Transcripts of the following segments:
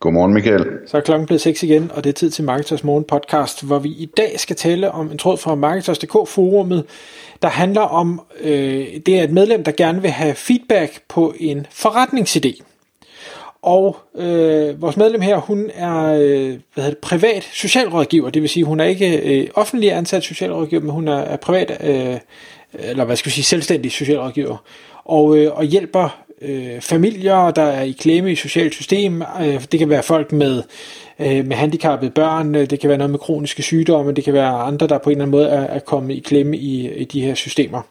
Godmorgen, Michael. Så er klokken blevet 6 igen, og det er tid til Marketers Morgen podcast, hvor vi i dag skal tale om en tråd fra Marketers.dk forumet, der handler om, øh, det er et medlem, der gerne vil have feedback på en forretningsidé. Og øh, vores medlem her, hun er øh, hvad hedder det, privat socialrådgiver, det vil sige, hun er ikke øh, offentlig ansat socialrådgiver, men hun er, er privat, øh, eller hvad skal vi sige, selvstændig socialrådgiver, og, øh, og hjælper øh, familier, der er i klemme i socialt system. Øh, det kan være folk med, øh, med handicappede børn, øh, det kan være noget med kroniske sygdomme, det kan være andre, der på en eller anden måde er, er kommet i klemme i, i de her systemer.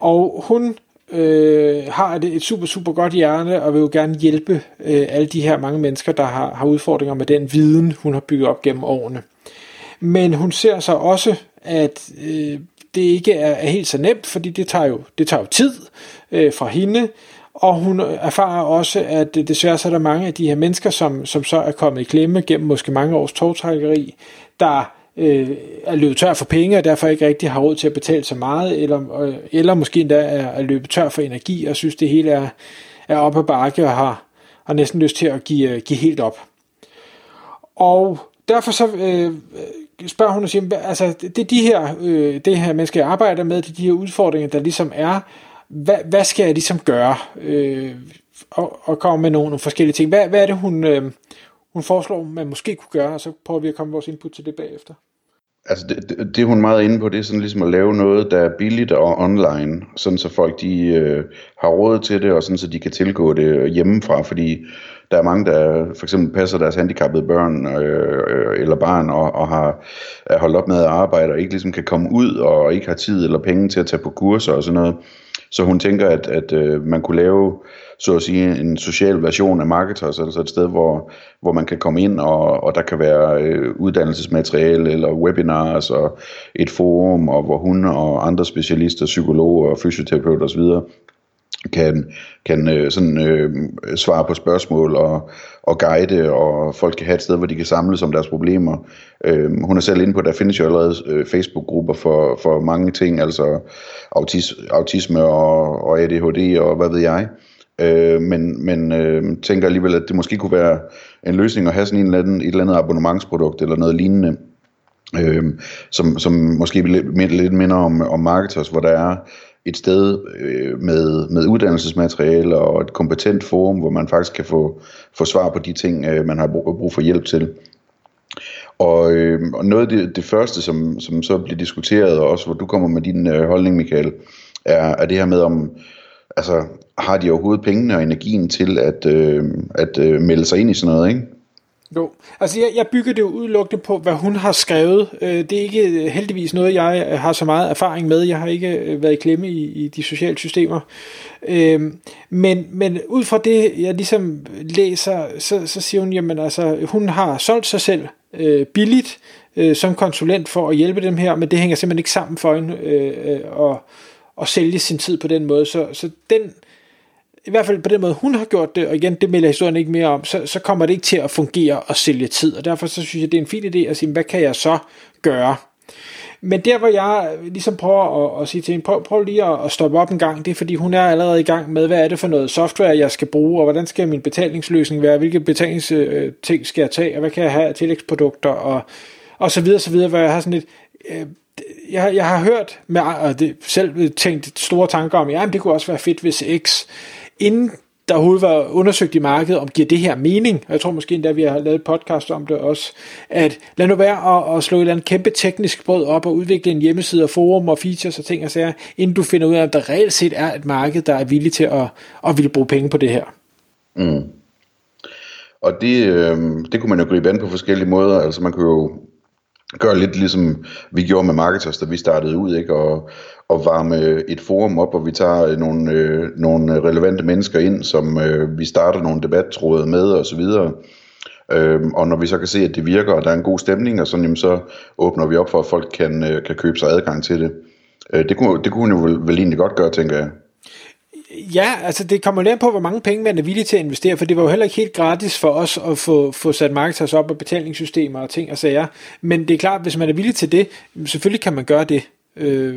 Og hun øh, har et, et super, super godt hjerte, og vil jo gerne hjælpe øh, alle de her mange mennesker, der har, har udfordringer med den viden, hun har bygget op gennem årene. Men hun ser så også, at øh, det ikke er, er helt så nemt, fordi det tager jo, det tager jo tid øh, fra hende, og hun erfarer også, at desværre så er der mange af de her mennesker, som, som så er kommet i klemme gennem måske mange års togtrækkeri, der øh, er løbet tør for penge, og derfor ikke rigtig har råd til at betale så meget, eller, øh, eller måske endda er, er løbet tør for energi, og synes det hele er, er op ad bakke, og har, har næsten lyst til at give, øh, give helt op. Og derfor så øh, øh spørger hun og siger, altså det er de her, øh, det her mennesker, jeg arbejder med, det er de her udfordringer, der ligesom er, hvad, hvad skal jeg ligesom gøre? Øh, og, og komme med nogle, nogle forskellige ting. Hvad, hvad er det, hun, øh, hun foreslår, man måske kunne gøre, og så prøver vi at komme vores input til det bagefter. Altså det, det, det hun meget inde på, det er sådan ligesom at lave noget, der er billigt og online, sådan så folk de øh, har råd til det, og sådan så de kan tilgå det hjemmefra, fordi der er mange, der for eksempel passer deres handicappede børn øh, eller barn, og, og har er holdt op med at arbejde, og ikke ligesom kan komme ud, og ikke har tid eller penge til at tage på kurser og sådan noget. Så hun tænker, at, at øh, man kunne lave, så at sige, en social version af Marketers, altså et sted, hvor, hvor man kan komme ind, og, og der kan være øh, uddannelsesmateriale eller webinars og et forum, og hvor hun og andre specialister, psykologer og fysioterapeuter osv., kan, kan øh, sådan, øh, svare på spørgsmål og, og guide, og folk kan have et sted, hvor de kan samles om deres problemer. Øh, hun er selv inde på, at der findes jo allerede øh, Facebook-grupper for, for mange ting, altså autis, autisme og, og ADHD og hvad ved jeg. Øh, men men øh, tænker alligevel, at det måske kunne være en løsning at have sådan en eller anden, et eller andet abonnementsprodukt eller noget lignende, øh, som, som måske lidt, lidt minder om, om Marketers, hvor der er et sted øh, med, med uddannelsesmateriale og et kompetent forum, hvor man faktisk kan få, få svar på de ting, øh, man har brug, brug for hjælp til. Og, øh, og noget af det, det første, som, som så bliver diskuteret, og også hvor du kommer med din øh, holdning, Michael, er, er det her med, om altså, har de overhovedet pengene og energien til at, øh, at øh, melde sig ind i sådan noget, ikke? Jo, altså jeg, jeg bygger det jo udelukkende på, hvad hun har skrevet. Øh, det er ikke øh, heldigvis noget, jeg øh, har så meget erfaring med. Jeg har ikke været i klemme i, i de sociale systemer. Øh, men, men ud fra det, jeg ligesom læser, så, så siger hun, jamen altså, hun har solgt sig selv øh, billigt øh, som konsulent for at hjælpe dem her, men det hænger simpelthen ikke sammen for hende øh, at, at sælge sin tid på den måde. Så, så den i hvert fald på den måde, hun har gjort det, og igen, det melder historien ikke mere om, så, så kommer det ikke til at fungere og sælge tid, og derfor så synes jeg, det er en fin idé at sige, hvad kan jeg så gøre? Men der, hvor jeg ligesom prøver at, at sige til hende, prøv, prøv lige at, at stoppe op en gang, det er fordi, hun er allerede i gang med, hvad er det for noget software, jeg skal bruge, og hvordan skal min betalingsløsning være, hvilke betalingsting øh, skal jeg tage, og hvad kan jeg have af tillægsprodukter, og, og så videre, så videre, hvor jeg har sådan lidt, øh, jeg, jeg har hørt med, og det, selv tænkt store tanker om, ja, det kunne også være fedt, hvis X inden der overhovedet var undersøgt i markedet, om giver det her mening, og jeg tror måske endda, vi har lavet et podcast om det også, at lad nu være at, at slå et eller andet kæmpe teknisk brød op og udvikle en hjemmeside og forum og features og ting og sager, inden du finder ud af, at der reelt set er et marked, der er villig til at, at ville bruge penge på det her. Mm. Og det, øh, det kunne man jo gribe an på forskellige måder, altså man kunne jo gør lidt ligesom vi gjorde med Marketers, da vi startede ud, ikke? Og, og varme et forum op, hvor vi tager øh, nogle, øh, nogle relevante mennesker ind, som øh, vi starter nogle debattråde med og så videre. Øhm, og når vi så kan se, at det virker, og der er en god stemning, og sådan, jamen, så åbner vi op for, at folk kan, øh, kan købe sig adgang til det. Øh, det, kunne, det kunne hun jo vel, vel egentlig godt gøre, tænker jeg. Ja, altså det kommer lidt på, hvor mange penge man er villig til at investere, for det var jo heller ikke helt gratis for os at få, få sat marketers op og betalingssystemer og ting og sager. Men det er klart, hvis man er villig til det, selvfølgelig kan man gøre det. Øh...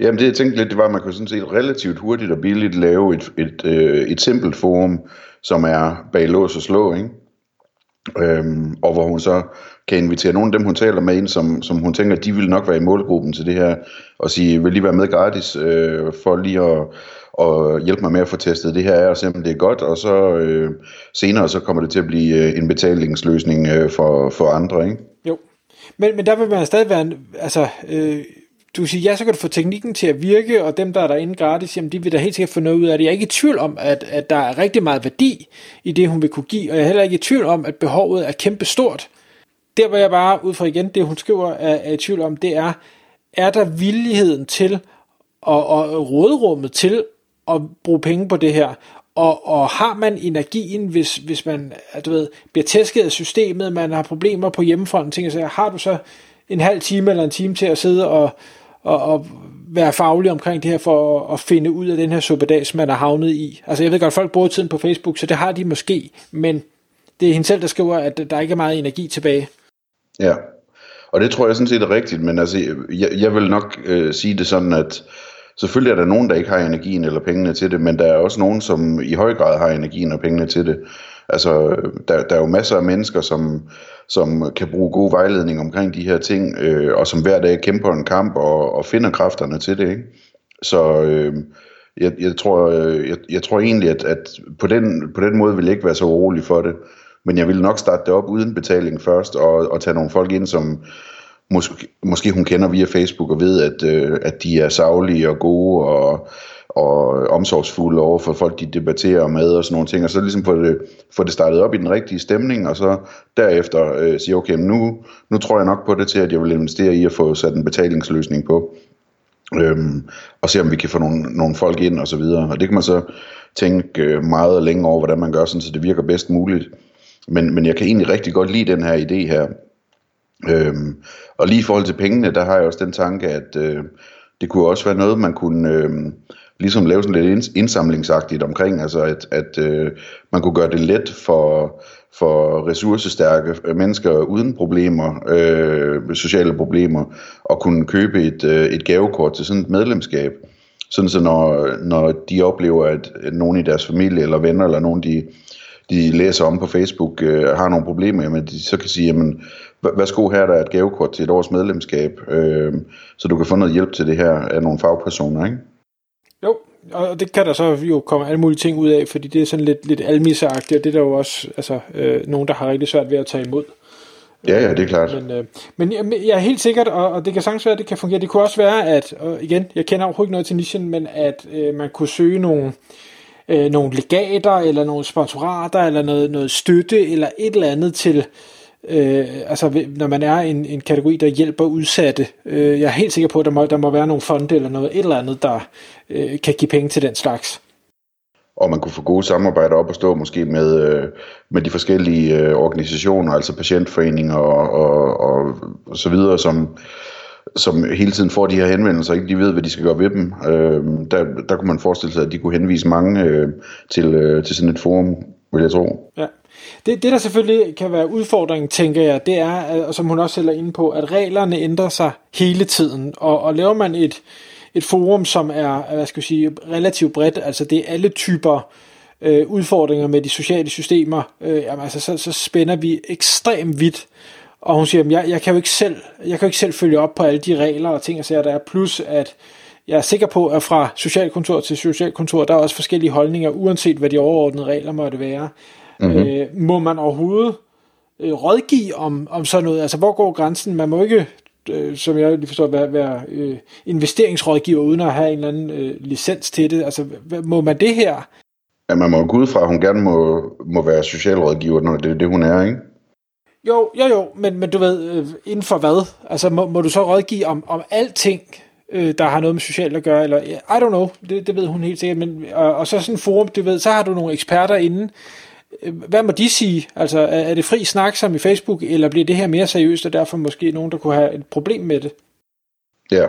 Jamen det jeg tænkte lidt, det var, at man kunne sådan set relativt hurtigt og billigt lave et, et, et, et simpelt forum, som er bag lås og slå, ikke? Øhm, og hvor hun så kan invitere nogle af dem, hun taler med ind, som, som hun tænker, de vil nok være i målgruppen til det her, og sige, vil lige være med gratis, øh, for lige at, og hjælpe mig med at få testet det her af, og se om det er godt, og så øh, senere så kommer det til at blive øh, en betalingsløsning øh, for, for andre, ikke? Jo, men, men der vil man stadig være, altså, øh, du siger, ja, så kan du få teknikken til at virke, og dem, der er derinde gratis, jamen, de vil da helt sikkert få noget ud af det. Jeg er ikke i tvivl om, at, at der er rigtig meget værdi i det, hun vil kunne give, og jeg er heller ikke i tvivl om, at behovet er kæmpe stort. Der, hvor jeg bare, ud fra igen, det hun skriver, er, er i tvivl om, det er, er der villigheden til, og, og rådrummet til at bruge penge på det her, og, og har man energien, hvis, hvis man du ved, bliver tæsket af systemet, man har problemer på hjemmefronten, ting, så har du så en halv time eller en time til at sidde og, og, og være faglig omkring det her for at, at finde ud af den her suppedags, man er havnet i. Altså jeg ved godt, at folk bruger tiden på Facebook, så det har de måske, men det er hende selv, der skriver, at der ikke er meget energi tilbage. Ja, og det tror jeg sådan set er rigtigt, men altså, jeg, jeg vil nok øh, sige det sådan, at selvfølgelig er der nogen, der ikke har energien eller pengene til det, men der er også nogen, som i høj grad har energien og pengene til det. Altså, der, der er jo masser af mennesker, som, som kan bruge god vejledning omkring de her ting, øh, og som hver dag kæmper en kamp og, og finder kræfterne til det. Ikke? Så øh, jeg, jeg, tror, øh, jeg, jeg tror egentlig, at, at på, den, på den måde vil jeg ikke være så urolig for det. Men jeg vil nok starte det op uden betaling først, og, og tage nogle folk ind, som måske, måske hun kender via Facebook og ved, at, øh, at de er savlige og gode og, og øh, omsorgsfulde over for folk, de debatterer med og sådan nogle ting, og så ligesom få det, få det startet op i den rigtige stemning, og så derefter øh, sige, okay, nu, nu tror jeg nok på det til, at jeg vil investere i at få sat en betalingsløsning på, øhm, og se om vi kan få nogle, nogle folk ind og så videre, og det kan man så tænke øh, meget og længe over, hvordan man gør, sådan, så det virker bedst muligt. Men, men jeg kan egentlig rigtig godt lide den her idé her. Øhm, og lige i forhold til pengene, der har jeg også den tanke, at øh, det kunne også være noget, man kunne øh, ligesom lave sådan lidt indsamlingsagtigt omkring, altså at, at øh, man kunne gøre det let for, for ressourcestærke øh, mennesker uden problemer, øh, sociale problemer, at kunne købe et, øh, et gavekort til sådan et medlemskab. Sådan så når, når de oplever, at nogen i deres familie eller venner, eller nogen de de læser om på Facebook, øh, har nogle problemer, jamen de så kan sige, jamen, værsgo her, der er et gavekort til et års medlemskab, øh, så du kan få noget hjælp til det her af nogle fagpersoner, ikke? Jo, og det kan der så jo komme alle mulige ting ud af, fordi det er sådan lidt, lidt almisagtigt, og det er der jo også altså, øh, nogen, der har rigtig svært ved at tage imod. Ja, ja, det er klart. Men, øh, men jeg, jeg er helt sikkert, og, og det kan sagtens være, at det kan fungere. Det kunne også være, at, og igen, jeg kender overhovedet ikke noget til nichen, men at øh, man kunne søge nogle, øh, nogle legater, eller nogle sponsorater, eller noget, noget støtte, eller et eller andet til, øh, altså når man er en, en kategori, der hjælper udsatte. Øh, jeg er helt sikker på, at der må, der må være nogle fonde, eller noget et eller andet, der øh, kan give penge til den slags. Og man kunne få gode samarbejder op og stå måske med, øh, med de forskellige øh, organisationer, altså patientforeninger og, og, og, og så videre, som, som hele tiden får de her henvendelser, ikke de ved, hvad de skal gøre ved dem. Øh, der, der kunne man forestille sig, at de kunne henvise mange øh, til, øh, til sådan et forum, vil jeg tro. Ja. Det, det, der selvfølgelig kan være udfordringen, tænker jeg, det er, og som hun også selv er inde på, at reglerne ændrer sig hele tiden, og, og laver man et, et forum, som er, hvad skal jeg sige, relativt bredt, altså det er alle typer øh, udfordringer med de sociale systemer, øh, jamen, altså, så, så spænder vi ekstremt vidt, og hun siger, jeg, jeg kan jo ikke selv, jeg kan jo ikke selv følge op på alle de regler og ting og sager, der er. Plus at jeg er sikker på, at fra socialkontor til socialkontor, der er også forskellige holdninger, uanset hvad de overordnede regler måtte være. Mm-hmm. Øh, må man overhovedet øh, rådgive om, om sådan noget? Altså, hvor går grænsen? Man må ikke, øh, som jeg lige forstår, være, være øh, investeringsrådgiver, uden at have en eller anden øh, licens til det. Altså, må man det her? Ja, man må gå ud fra, at hun gerne må, må være socialrådgiver, når det er det, hun er, ikke? Jo, jo, jo, men, men du ved, øh, inden for hvad? Altså, må, må du så rådgive om, om alting, øh, der har noget med socialt at gøre, eller I don't know, det, det ved hun helt sikkert, men, og, og så sådan en forum, du ved, så har du nogle eksperter inde, øh, hvad må de sige? Altså, er, det fri snak som i Facebook, eller bliver det her mere seriøst, og derfor måske nogen, der kunne have et problem med det? Ja,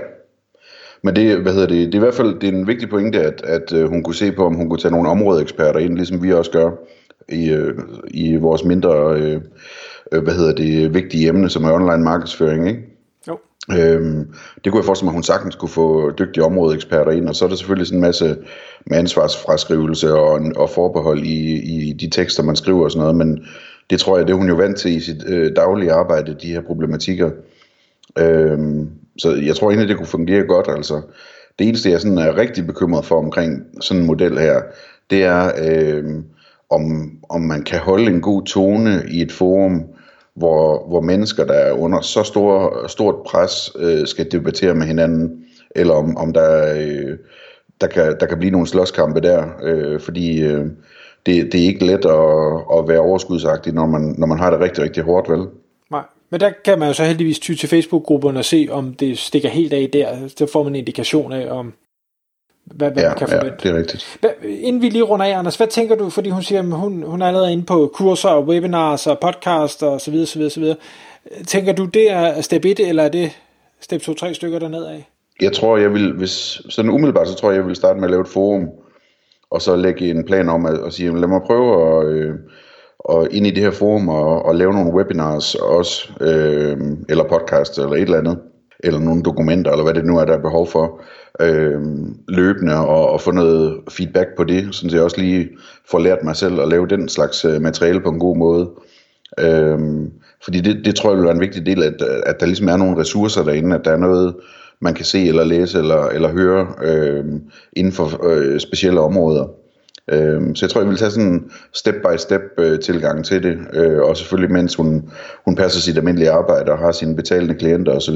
Men det, hvad hedder det, det er i hvert fald det er en vigtig pointe, at, at øh, hun kunne se på, om hun kunne tage nogle områdeeksperter ind, ligesom vi også gør i, øh, i vores mindre, øh, øh, hvad hedder det, vigtige emne, som er online markedsføring, ikke? Øhm, det kunne jeg forestille mig, at hun sagtens kunne få dygtige områdeeksperter ind, og så er der selvfølgelig sådan en masse med ansvarsfraskrivelse og, og forbehold i, i de tekster, man skriver og sådan noget, men det tror jeg, det er hun jo vant til i sit øh, daglige arbejde, de her problematikker. Øhm, så jeg tror egentlig, det kunne fungere godt. Altså, det eneste, jeg sådan er rigtig bekymret for omkring sådan en model her, det er, øh, om, om man kan holde en god tone i et forum, hvor, hvor mennesker, der er under så stor, stort pres, øh, skal debattere med hinanden, eller om, om der, øh, der, kan, der kan blive nogle slåskampe der, øh, fordi øh, det, det er ikke let at, at være overskudsagtig, når man, når man har det rigtig, rigtig hårdt, vel? Nej, men der kan man jo så heldigvis ty til Facebook-grupperne og se, om det stikker helt af der. Så får man en indikation af, om hvad, hvad ja, man kan ja, forvente. det er rigtigt. Hvad, inden vi lige runder af, Anders, hvad tænker du, fordi hun siger, at hun, hun er allerede inde på kurser og webinars og podcast og så videre, så videre, så videre. Tænker du, det er step 1, eller er det step 2-3 stykker dernede af? Jeg tror, jeg vil, hvis sådan umiddelbart, så tror jeg, jeg vil starte med at lave et forum, og så lægge en plan om at, at sige, lad mig prøve at, øh, og ind i det her forum og, og lave nogle webinars også, øh, eller podcast eller et eller andet, eller nogle dokumenter, eller hvad det nu er, der er behov for, øh, løbende og, og få noget feedback på det, så jeg også lige får lært mig selv at lave den slags øh, materiale på en god måde. Øh, fordi det, det tror jeg vil være en vigtig del, at, at der ligesom er nogle ressourcer derinde, at der er noget, man kan se eller læse eller, eller høre øh, inden for øh, specielle områder. Øh, så jeg tror, jeg vil tage sådan en step-by-step øh, tilgang til det, øh, og selvfølgelig mens hun, hun passer sit almindelige arbejde og har sine betalende klienter osv.